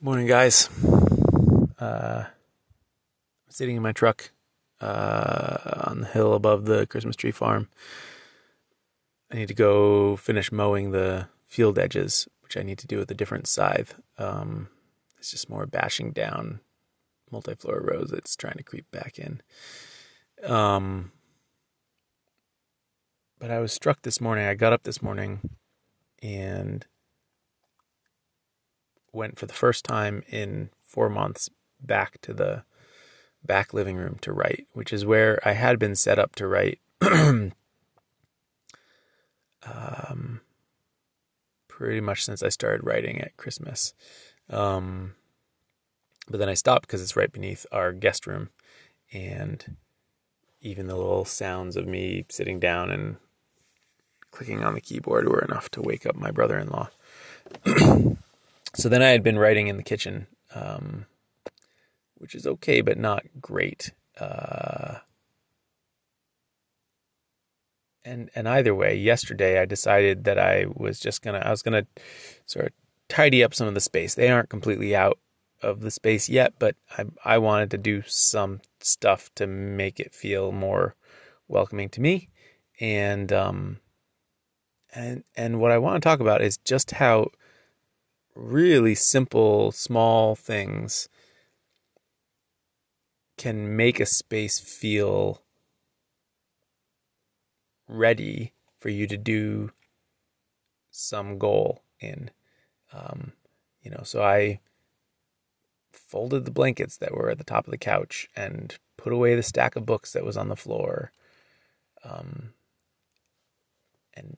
Morning, guys. Uh, I'm sitting in my truck uh, on the hill above the Christmas tree farm. I need to go finish mowing the field edges, which I need to do with a different scythe. Um, it's just more bashing down multiflora rose that's trying to creep back in. Um, but I was struck this morning. I got up this morning and went for the first time in four months back to the back living room to write, which is where I had been set up to write um, pretty much since I started writing at Christmas. Um, but then I stopped because it's right beneath our guest room. And even the little sounds of me sitting down and clicking on the keyboard were enough to wake up my brother in law. so then I had been writing in the kitchen, um, which is okay, but not great. Uh, and and either way, yesterday I decided that I was just gonna I was gonna sort of tidy up some of the space. They aren't completely out of the space yet, but I I wanted to do some stuff to make it feel more welcoming to me, and um and and what I want to talk about is just how really simple small things can make a space feel ready for you to do some goal in. Um, you know so i folded the blankets that were at the top of the couch and put away the stack of books that was on the floor um, and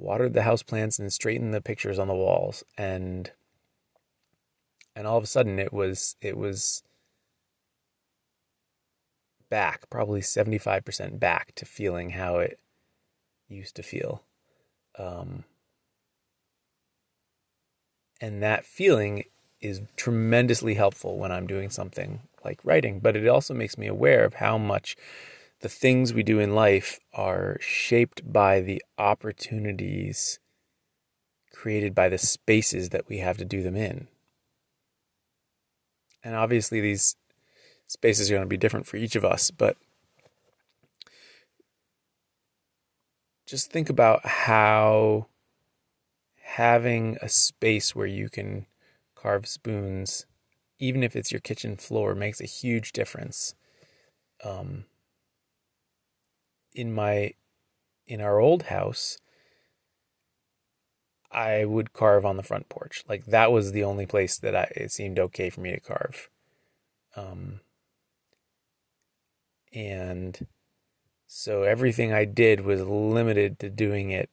watered the house plants and straightened the pictures on the walls. And and all of a sudden it was it was back probably 75% back to feeling how it used to feel. Um, and that feeling is tremendously helpful when I'm doing something like writing but it also makes me aware of how much the things we do in life are shaped by the opportunities created by the spaces that we have to do them in. And obviously, these spaces are going to be different for each of us, but just think about how having a space where you can carve spoons, even if it's your kitchen floor, makes a huge difference. Um, in my in our old house I would carve on the front porch. Like that was the only place that I it seemed okay for me to carve. Um and so everything I did was limited to doing it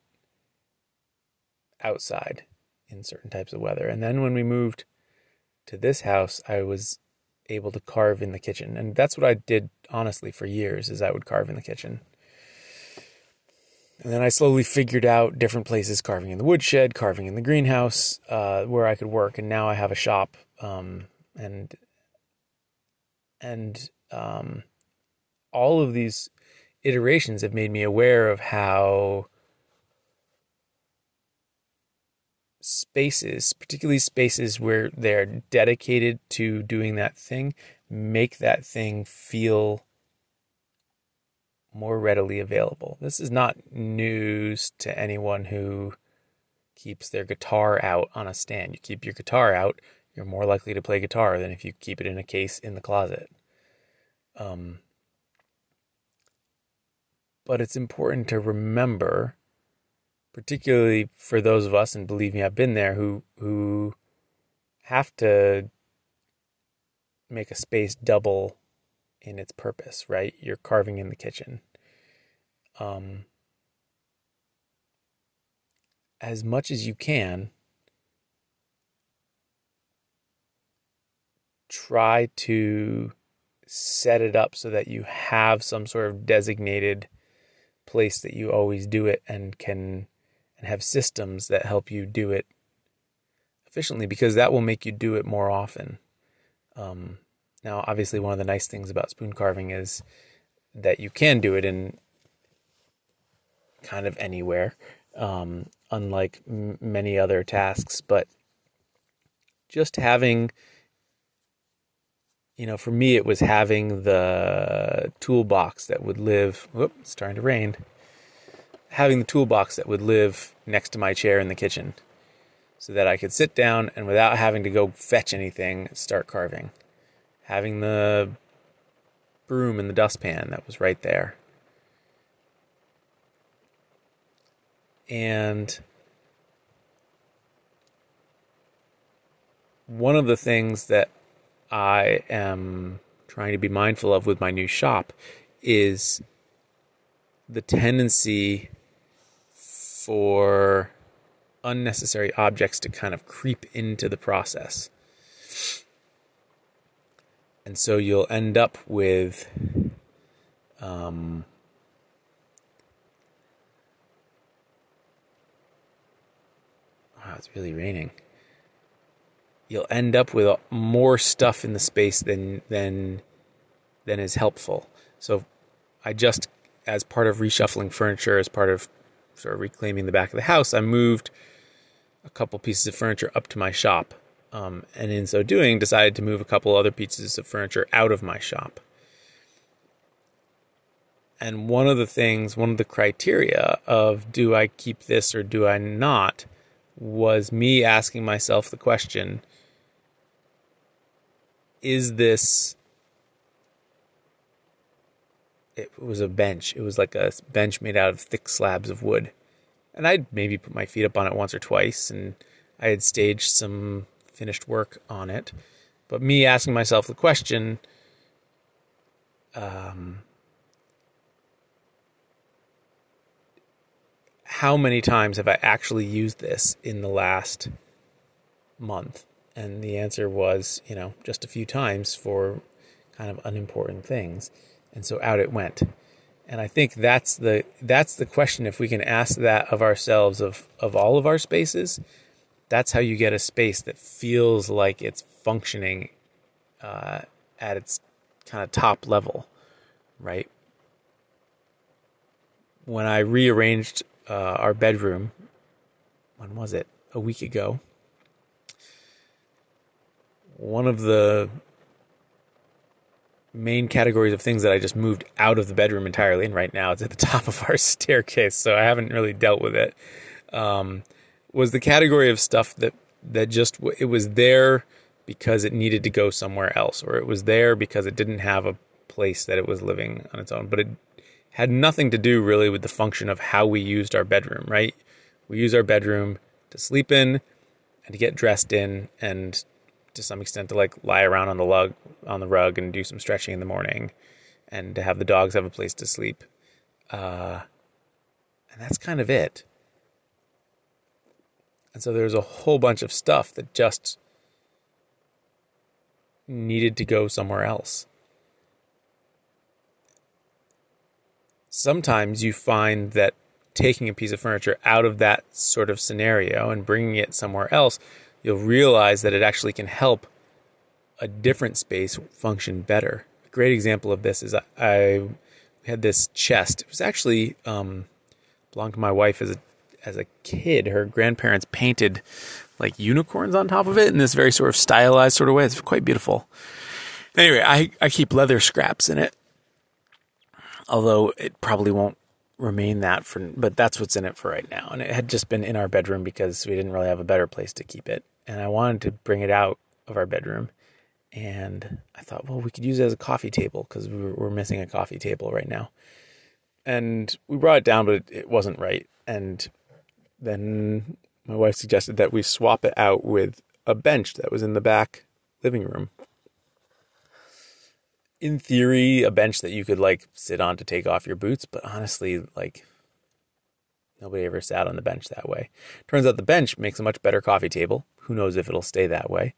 outside in certain types of weather. And then when we moved to this house, I was able to carve in the kitchen. And that's what I did honestly for years is I would carve in the kitchen. And then I slowly figured out different places carving in the woodshed, carving in the greenhouse, uh, where I could work. And now I have a shop. Um, and, and, um, all of these iterations have made me aware of how spaces, particularly spaces where they're dedicated to doing that thing, make that thing feel more readily available. This is not news to anyone who keeps their guitar out on a stand. You keep your guitar out, you're more likely to play guitar than if you keep it in a case in the closet. Um, but it's important to remember, particularly for those of us, and believe me, I've been there, who who have to make a space double in its purpose, right? You're carving in the kitchen. Um, as much as you can, try to set it up so that you have some sort of designated place that you always do it and can and have systems that help you do it efficiently because that will make you do it more often. Um, now, obviously, one of the nice things about spoon carving is that you can do it in kind of anywhere, um, unlike m- many other tasks. But just having you know, for me, it was having the toolbox that would live. Whoop, it's starting to rain. Having the toolbox that would live next to my chair in the kitchen, so that I could sit down and without having to go fetch anything, start carving. Having the broom and the dustpan that was right there. And one of the things that I am trying to be mindful of with my new shop is the tendency for unnecessary objects to kind of creep into the process. And so you'll end up with um, wow, it's really raining you'll end up with more stuff in the space than than than is helpful. So I just as part of reshuffling furniture, as part of sort of reclaiming the back of the house, I moved a couple pieces of furniture up to my shop. Um, and in so doing, decided to move a couple other pieces of furniture out of my shop. And one of the things, one of the criteria of do I keep this or do I not, was me asking myself the question is this it was a bench. It was like a bench made out of thick slabs of wood. And I'd maybe put my feet up on it once or twice and I had staged some finished work on it. But me asking myself the question um, how many times have I actually used this in the last month? And the answer was, you know, just a few times for kind of unimportant things. And so out it went. And I think that's the that's the question. If we can ask that of ourselves of of all of our spaces, that's how you get a space that feels like it's functioning uh, at its kind of top level, right? When I rearranged uh, our bedroom, when was it? A week ago one of the main categories of things that I just moved out of the bedroom entirely, and right now it's at the top of our staircase, so I haven't really dealt with it. Um, was the category of stuff that that just it was there because it needed to go somewhere else, or it was there because it didn't have a place that it was living on its own, but it had nothing to do really with the function of how we used our bedroom. Right? We use our bedroom to sleep in and to get dressed in and to some extent to like lie around on the lug on the rug and do some stretching in the morning, and to have the dogs have a place to sleep. Uh, and that's kind of it. And so there's a whole bunch of stuff that just needed to go somewhere else. Sometimes you find that taking a piece of furniture out of that sort of scenario and bringing it somewhere else you'll realize that it actually can help a different space function better. A great example of this is I, I had this chest. It was actually um, belonged to my wife as a as a kid. Her grandparents painted like unicorns on top of it in this very sort of stylized sort of way. It's quite beautiful. Anyway, I, I keep leather scraps in it, although it probably won't remain that for, but that's what's in it for right now. And it had just been in our bedroom because we didn't really have a better place to keep it and I wanted to bring it out of our bedroom. And I thought, well, we could use it as a coffee table because we we're missing a coffee table right now. And we brought it down, but it, it wasn't right. And then my wife suggested that we swap it out with a bench that was in the back living room. In theory, a bench that you could like sit on to take off your boots, but honestly, like nobody ever sat on the bench that way. Turns out the bench makes a much better coffee table who knows if it'll stay that way?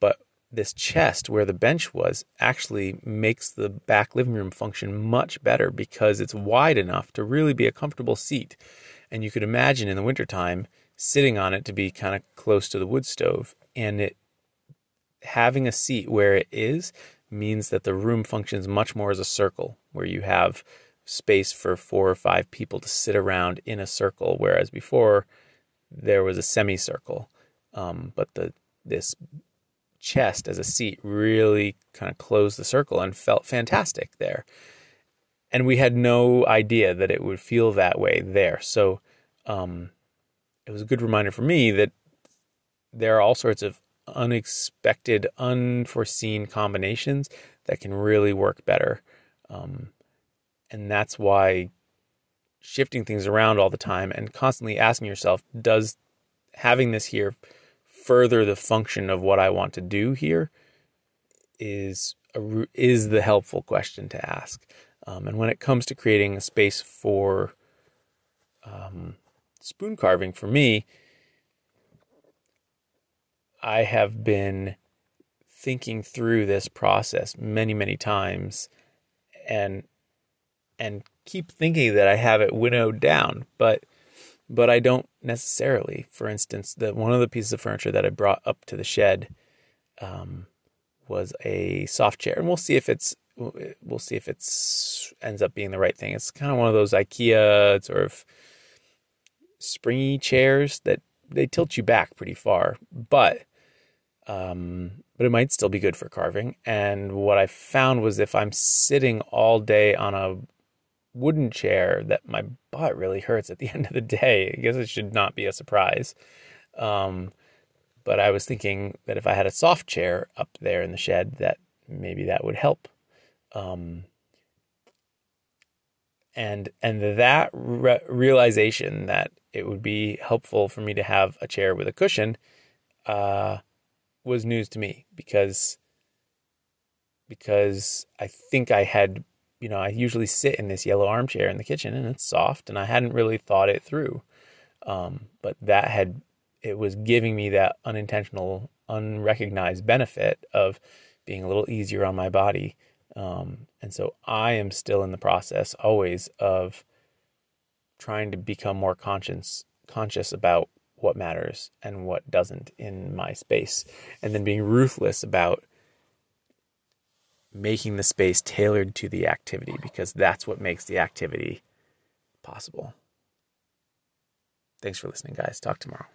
But this chest where the bench was actually makes the back living room function much better because it's wide enough to really be a comfortable seat. And you could imagine in the wintertime sitting on it to be kind of close to the wood stove. And it having a seat where it is means that the room functions much more as a circle where you have space for four or five people to sit around in a circle, whereas before there was a semicircle. Um, but the this chest as a seat really kind of closed the circle and felt fantastic there. And we had no idea that it would feel that way there. So um, it was a good reminder for me that there are all sorts of unexpected, unforeseen combinations that can really work better. Um, and that's why shifting things around all the time and constantly asking yourself, does having this here further the function of what I want to do here is a, is the helpful question to ask. Um, and when it comes to creating a space for um, spoon carving, for me, I have been thinking through this process many, many times, and and keep thinking that I have it winnowed down, but but I don't necessarily. For instance, that one of the pieces of furniture that I brought up to the shed um, was a soft chair, and we'll see if it's we'll see if it's ends up being the right thing. It's kind of one of those IKEA sort of springy chairs that they tilt you back pretty far, but um, but it might still be good for carving. And what I found was if I'm sitting all day on a wooden chair, that my butt really hurts at the end of the day. I guess it should not be a surprise. Um, but I was thinking that if I had a soft chair up there in the shed, that maybe that would help. Um, and and that re- realization that it would be helpful for me to have a chair with a cushion uh, was news to me because because I think I had you know I usually sit in this yellow armchair in the kitchen and it's soft and I hadn't really thought it through. Um, but that had it was giving me that unintentional unrecognized benefit of being a little easier on my body. Um, and so I am still in the process always of trying to become more conscious conscious about what matters and what doesn't in my space. And then being ruthless about making the space tailored to the activity because that's what makes the activity possible. Thanks for listening, guys. Talk tomorrow.